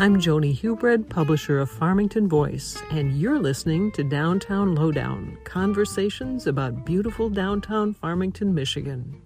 I'm Joni Hubred, publisher of Farmington Voice, and you're listening to Downtown Lowdown conversations about beautiful downtown Farmington, Michigan.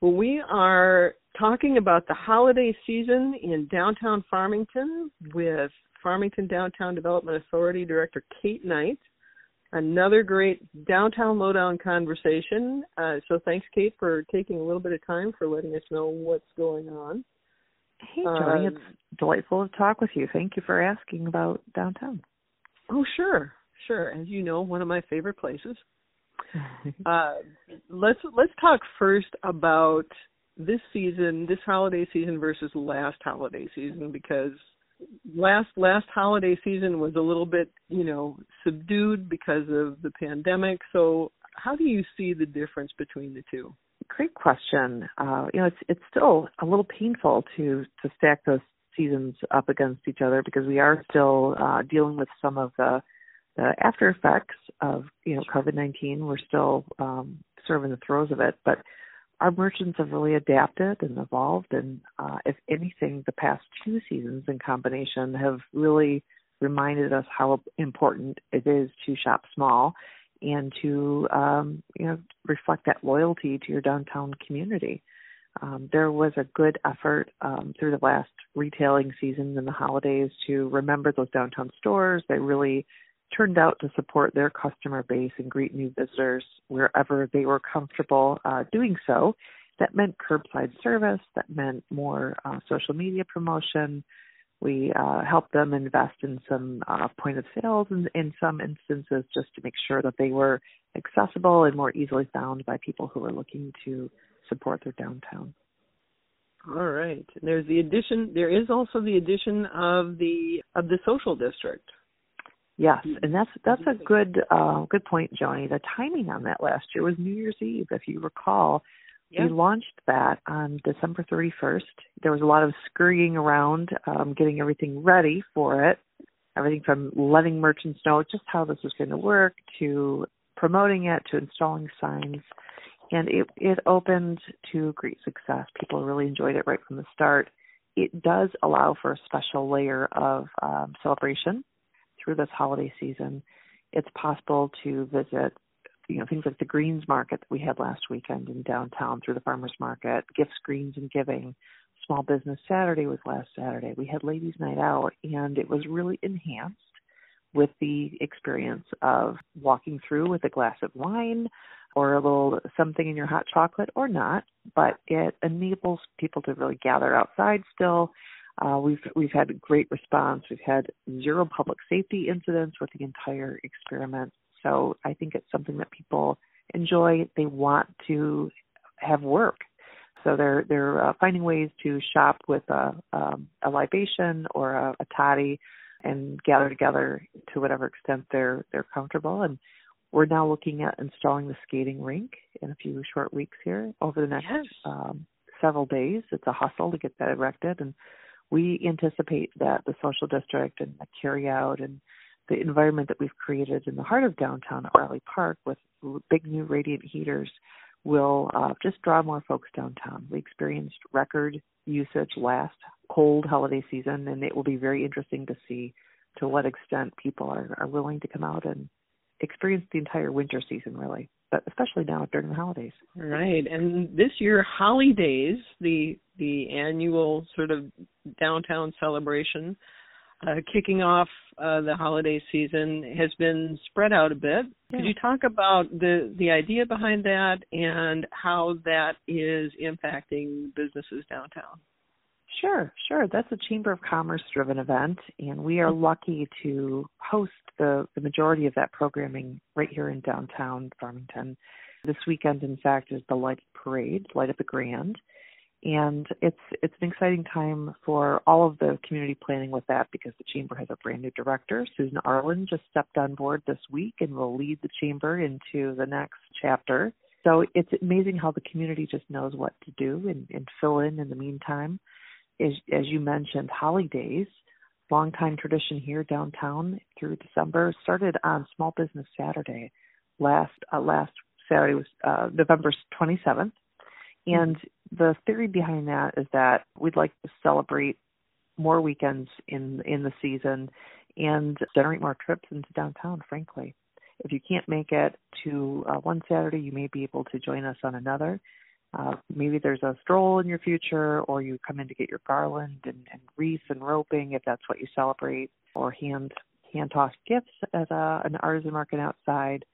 Well, we are talking about the holiday season in downtown Farmington with Farmington Downtown Development Authority Director Kate Knight. Another great downtown lowdown conversation. Uh, so thanks, Kate, for taking a little bit of time for letting us know what's going on. Hey, Joni, um, it's delightful to talk with you. Thank you for asking about downtown. Oh, sure, sure. As you know, one of my favorite places. uh, let's let's talk first about this season, this holiday season versus last holiday season, because last last holiday season was a little bit you know subdued because of the pandemic. So how do you see the difference between the two? Great question. Uh you know it's it's still a little painful to to stack those seasons up against each other because we are still uh dealing with some of the the after effects of you know covid-19 we're still um sort of in the throes of it. But our merchants have really adapted and evolved and uh, if anything the past two seasons in combination have really reminded us how important it is to shop small and to um, you know reflect that loyalty to your downtown community. Um, there was a good effort um, through the last retailing season and the holidays to remember those downtown stores. They really turned out to support their customer base and greet new visitors wherever they were comfortable uh, doing so. That meant curbside service, that meant more uh, social media promotion. We uh, helped them invest in some uh, point of sales in, in some instances just to make sure that they were accessible and more easily found by people who were looking to support their downtown. All right. There's the addition. There is also the addition of the of the social district, Yes, and that's that's a good uh, good point, Joni. The timing on that last year was New Year's Eve, if you recall. We launched that on December 31st. There was a lot of scurrying around, um, getting everything ready for it. Everything from letting merchants know just how this was going to work to promoting it to installing signs. And it, it opened to great success. People really enjoyed it right from the start. It does allow for a special layer of um, celebration through this holiday season, it's possible to visit you know things like the greens market that we had last weekend in downtown through the farmers market gift greens and giving small business saturday was last saturday. We had ladies night out and it was really enhanced with the experience of walking through with a glass of wine or a little something in your hot chocolate or not but it enables people to really gather outside still uh, we've we've had a great response. We've had zero public safety incidents with the entire experiment. So I think it's something that people enjoy. They want to have work. So they're they're uh, finding ways to shop with a um, a libation or a, a toddy and gather together to whatever extent they're they're comfortable. And we're now looking at installing the skating rink in a few short weeks here over the next yes. um, several days. It's a hustle to get that erected and we anticipate that the social district and the carryout and the environment that we've created in the heart of downtown at Riley Park with big new radiant heaters will uh, just draw more folks downtown. We experienced record usage last cold holiday season, and it will be very interesting to see to what extent people are, are willing to come out and experience the entire winter season, really but especially now during the holidays. Right, and this year, Holidays, the the annual sort of downtown celebration, uh, kicking off uh, the holiday season, has been spread out a bit. Yeah. Could you talk about the the idea behind that and how that is impacting businesses downtown? Sure, sure. That's a Chamber of Commerce driven event, and we are lucky to host the, the majority of that programming right here in downtown Farmington. This weekend, in fact, is the Light Parade, Light Up the Grand, and it's it's an exciting time for all of the community planning with that because the chamber has a brand new director. Susan Arlen just stepped on board this week and will lead the chamber into the next chapter. So it's amazing how the community just knows what to do and, and fill in in the meantime as, as you mentioned, holidays, longtime tradition here downtown through December, started on Small Business Saturday last uh, last Saturday was uh, November 27th. And the theory behind that is that we'd like to celebrate more weekends in in the season and generate more trips into downtown. Frankly, if you can't make it to uh, one Saturday, you may be able to join us on another. Uh, maybe there's a stroll in your future, or you come in to get your garland and, and wreath and roping if that's what you celebrate, or hand hand tossed gifts at a, an artisan market outside,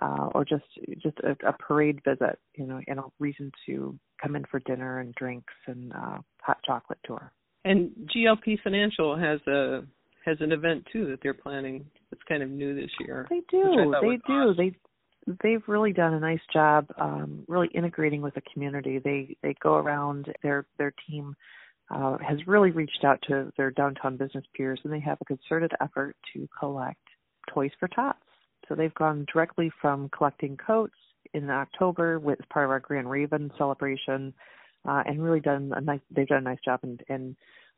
uh, or just just a, a parade visit, you know, and a reason to come in for dinner and drinks and uh, hot chocolate tour. And GLP Financial has a has an event too that they're planning. It's kind of new this year. They do. They do. Awesome. They they've really done a nice job um, really integrating with the community. They they go around their their team uh, has really reached out to their downtown business peers and they have a concerted effort to collect toys for tots. So they've gone directly from collecting coats in October with part of our Grand Raven celebration, uh, and really done a nice. They've done a nice job in, in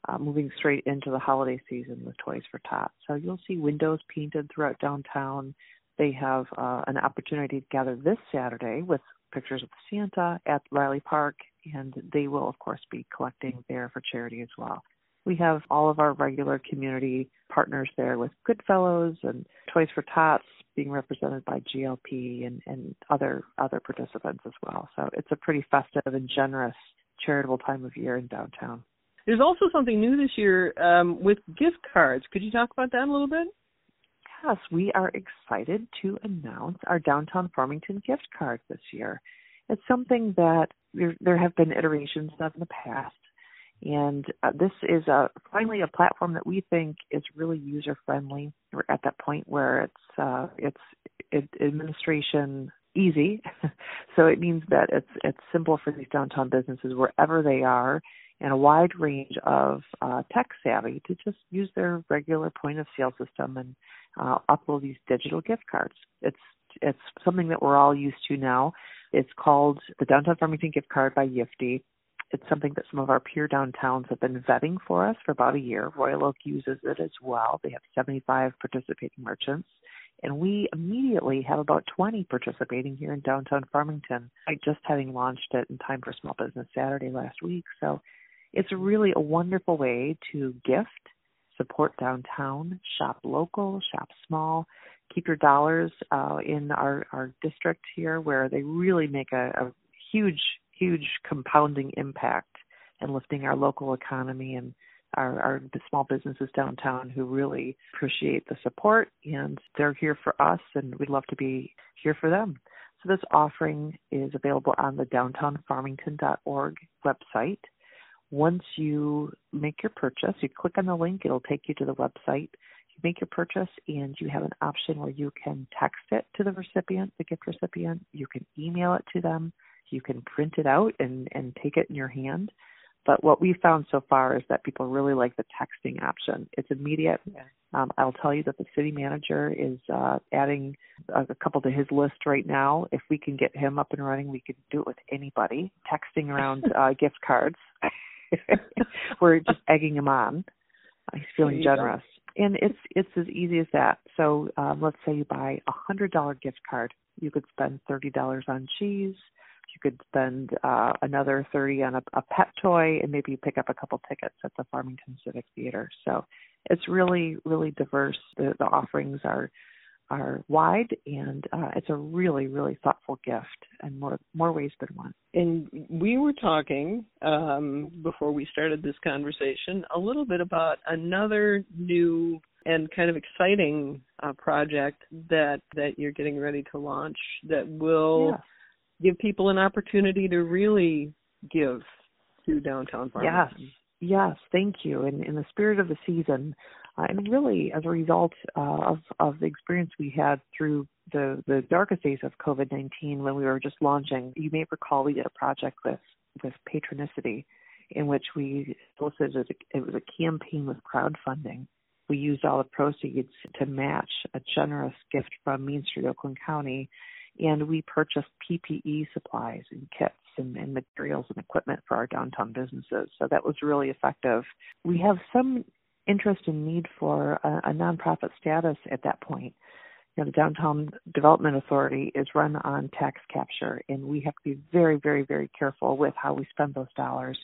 uh, moving straight into the holiday season with Toys for Tots. So you'll see windows painted throughout downtown. They have uh, an opportunity to gather this Saturday with pictures of Santa at Riley Park, and they will, of course, be collecting there for charity as well. We have all of our regular community partners there with Goodfellows and Toys for Tots being represented by GLP and, and other other participants as well. So it's a pretty festive and generous charitable time of year in downtown. There's also something new this year um, with gift cards. Could you talk about that a little bit? Yes, we are excited to announce our Downtown Farmington gift card this year. It's something that there, there have been iterations of in the past, and uh, this is a, finally a platform that we think is really user friendly. We're at that point where it's uh, it's it, administration easy, so it means that it's it's simple for these downtown businesses wherever they are and a wide range of uh, tech savvy to just use their regular point of sale system and uh, upload these digital gift cards. It's it's something that we're all used to now. It's called the Downtown Farmington Gift Card by Yiftee. It's something that some of our peer downtowns have been vetting for us for about a year. Royal Oak uses it as well. They have 75 participating merchants. And we immediately have about 20 participating here in downtown Farmington, just having launched it in time for Small Business Saturday last week. So it's really a wonderful way to gift, support downtown, shop local, shop small, keep your dollars uh, in our, our district here where they really make a, a huge, huge compounding impact in lifting our local economy and our, our small businesses downtown who really appreciate the support and they're here for us and we'd love to be here for them. So this offering is available on the downtownfarmington.org website. Once you make your purchase, you click on the link, it'll take you to the website. You make your purchase, and you have an option where you can text it to the recipient, the gift recipient. You can email it to them. You can print it out and, and take it in your hand. But what we found so far is that people really like the texting option. It's immediate. Um, I'll tell you that the city manager is uh, adding a, a couple to his list right now. If we can get him up and running, we can do it with anybody. Texting around uh, gift cards. We're just egging him on. He's feeling generous. Go. And it's it's as easy as that. So um, let's say you buy a hundred dollar gift card, you could spend thirty dollars on cheese. You could spend uh, another thirty on a, a pet toy, and maybe you pick up a couple tickets at the Farmington Civic Theater. So it's really really diverse. The, the offerings are are wide and uh, it's a really really thoughtful gift in more more ways than one and we were talking um, before we started this conversation a little bit about another new and kind of exciting uh, project that that you're getting ready to launch that will yes. Give people an opportunity to really give to downtown Farmington. Yes. Yes, thank you. And in the spirit of the season, uh, and really as a result uh, of of the experience we had through the the darkest days of COVID nineteen when we were just launching, you may recall we did a project with with Patronicity, in which we solicited it was a campaign with crowdfunding. We used all the proceeds to match a generous gift from Main Street, Oakland County, and we purchased PPE supplies and kits and, and, materials and equipment for our downtown businesses. So that was really effective. We have some interest and need for a, a nonprofit status at that point. you know, the Downtown Development Authority is run on tax capture, and we have to be very, very, very careful with how we spend those dollars.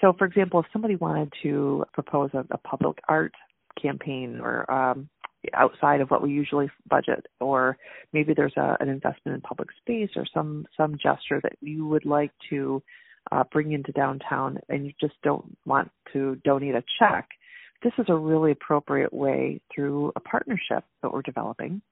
So, for example, if somebody wanted to propose a, a public art campaign or um, outside of what we usually budget, or maybe there's a, an investment in public space or some some gesture that you would like to uh, bring into downtown, and you just don't want to donate a check. This is a really appropriate way through a partnership that we're developing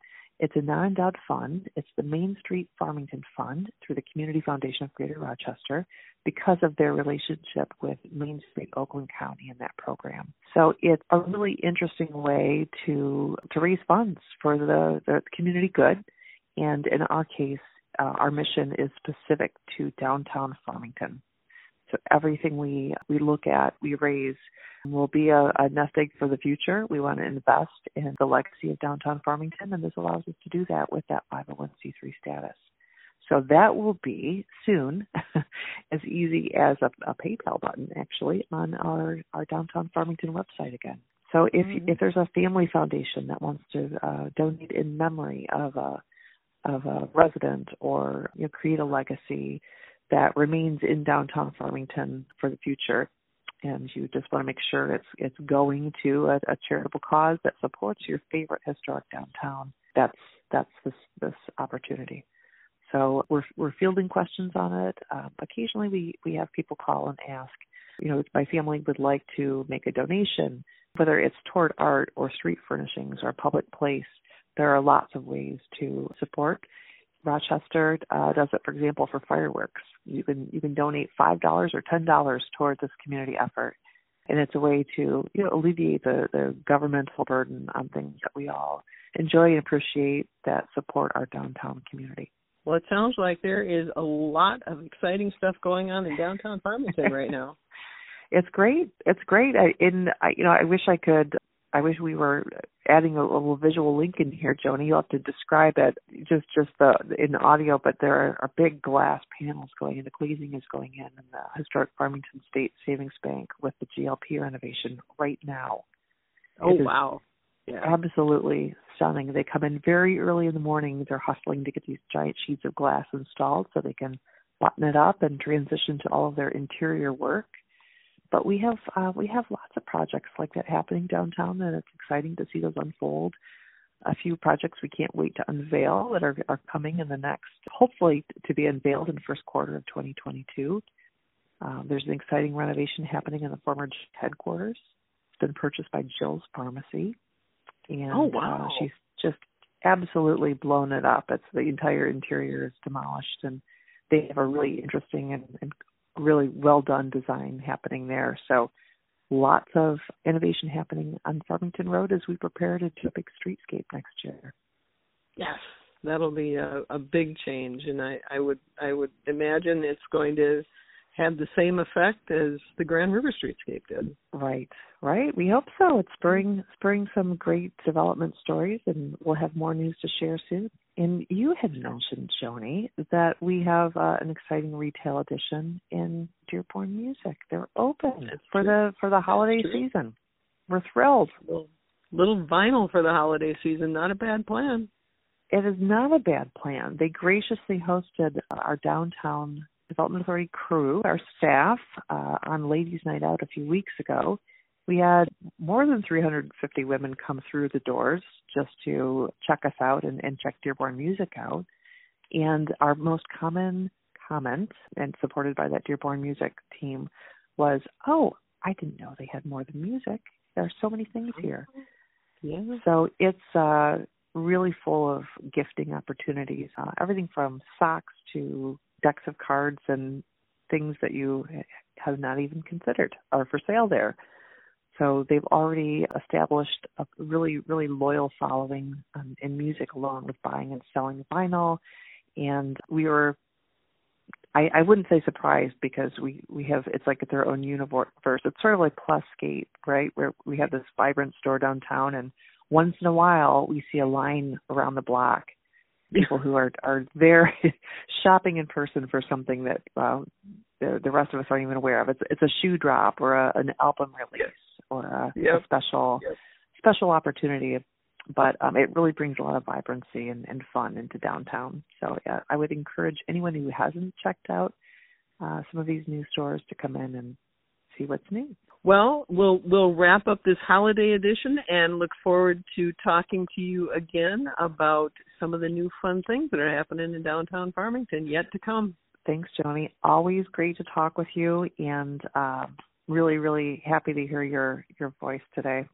it's a non endowed fund. It's the Main Street Farmington Fund through the Community Foundation of Greater Rochester because of their relationship with Main Street Oakland County in that program. So it's a really interesting way to to raise funds for the, the community good. And in our case, uh, our mission is specific to downtown Farmington. So everything we we look at, we raise will be a, a nest egg for the future. We want to invest in the legacy of downtown Farmington, and this allows us to do that with that 501c3 status. So that will be soon as easy as a, a, PayPal button, actually, on our, our downtown Farmington website again. So if mm-hmm. if there's a family foundation that wants to uh, donate in memory of a of a resident or you know, create a legacy that remains in downtown Farmington for the future, and you just want to make sure it's it's going to a, a charitable cause that supports your favorite historic downtown. That's that's this this opportunity. So we're we're fielding questions on it. Um, occasionally, we we have people call and ask, you know, my family would like to make a donation, whether it's toward art or street furnishings or public place. There are lots of ways to support. Rochester uh, does it, for example, for fireworks. You can you can donate five dollars or ten dollars towards this community effort, and it's a way to you know alleviate the the governmental burden on things that we all enjoy and appreciate that support our downtown community. Well, it sounds like there is a lot of exciting stuff going on in downtown Farmington right now. it's great. It's great. I, in I, you know, I wish I could I wish we were adding a little visual link in here, Joni. You'll have to describe it just just the in audio, but there are, are big glass panels going in. The glazing is going in, and the historic Farmington State Savings Bank with the GLP renovation right now. Oh wow! Yeah. Absolutely stunning. They come in very early in the morning. They're hustling to get these giant sheets of glass installed so they can button it up and transition to all of their interior work but we have uh, we have lots of projects like that happening downtown, and it's exciting to see those unfold. A few projects we can't wait to unveil that are are coming in the next, hopefully to be unveiled in the first quarter of 2022. Um, there's an exciting renovation happening in the former headquarters. It's been purchased by Jill's Pharmacy, and oh wow, uh, she's just absolutely blown it up. It's the entire interior is demolished, and they have a really interesting and, and really well done design happening there. So lots of innovation happening on Farmington Road as we prepare to do a big streetscape next year. Yes, that'll be a, a big change, and I, I would I would imagine it's going to have the same effect as the Grand River Streetscape did. Right, right. We hope so. It's spurring spurring some great development stories, and we'll have more news to share soon. And you had mentioned, Joni, that we have uh, an exciting retail edition in Dearborn Music. They're open That's for true. the for the holiday season. We're thrilled. Little, little vinyl for the holiday season. Not a bad plan. It is not a bad plan. They graciously hosted our downtown Development Authority crew, our staff, uh, on Ladies' Night Out a few weeks ago. We had more than 350 women come through the doors just to check us out and, and check Dearborn Music out. And our most common comment, and supported by that Dearborn Music team, was, "Oh, I didn't know they had more than music. There are so many things here." Yeah. So it's uh, really full of gifting opportunities. Uh, everything from socks to decks of cards and things that you have not even considered are for sale there. So they've already established a really, really loyal following um, in music alone with buying and selling vinyl. And we were, I, I wouldn't say surprised because we, we have, it's like their own universe. It's sort of like Plusgate, right? Where we have this vibrant store downtown and once in a while we see a line around the block people who are are there shopping in person for something that uh, the the rest of us aren't even aware of. It's it's a shoe drop or a, an album release yes. or a, yep. a special yep. special opportunity but um, it really brings a lot of vibrancy and, and fun into downtown. So yeah, I would encourage anyone who hasn't checked out uh, some of these new stores to come in and see what's new. Well, we'll we'll wrap up this holiday edition and look forward to talking to you again about some of the new fun things that are happening in downtown Farmington yet to come. Thanks, Joni. Always great to talk with you, and uh, really, really happy to hear your your voice today.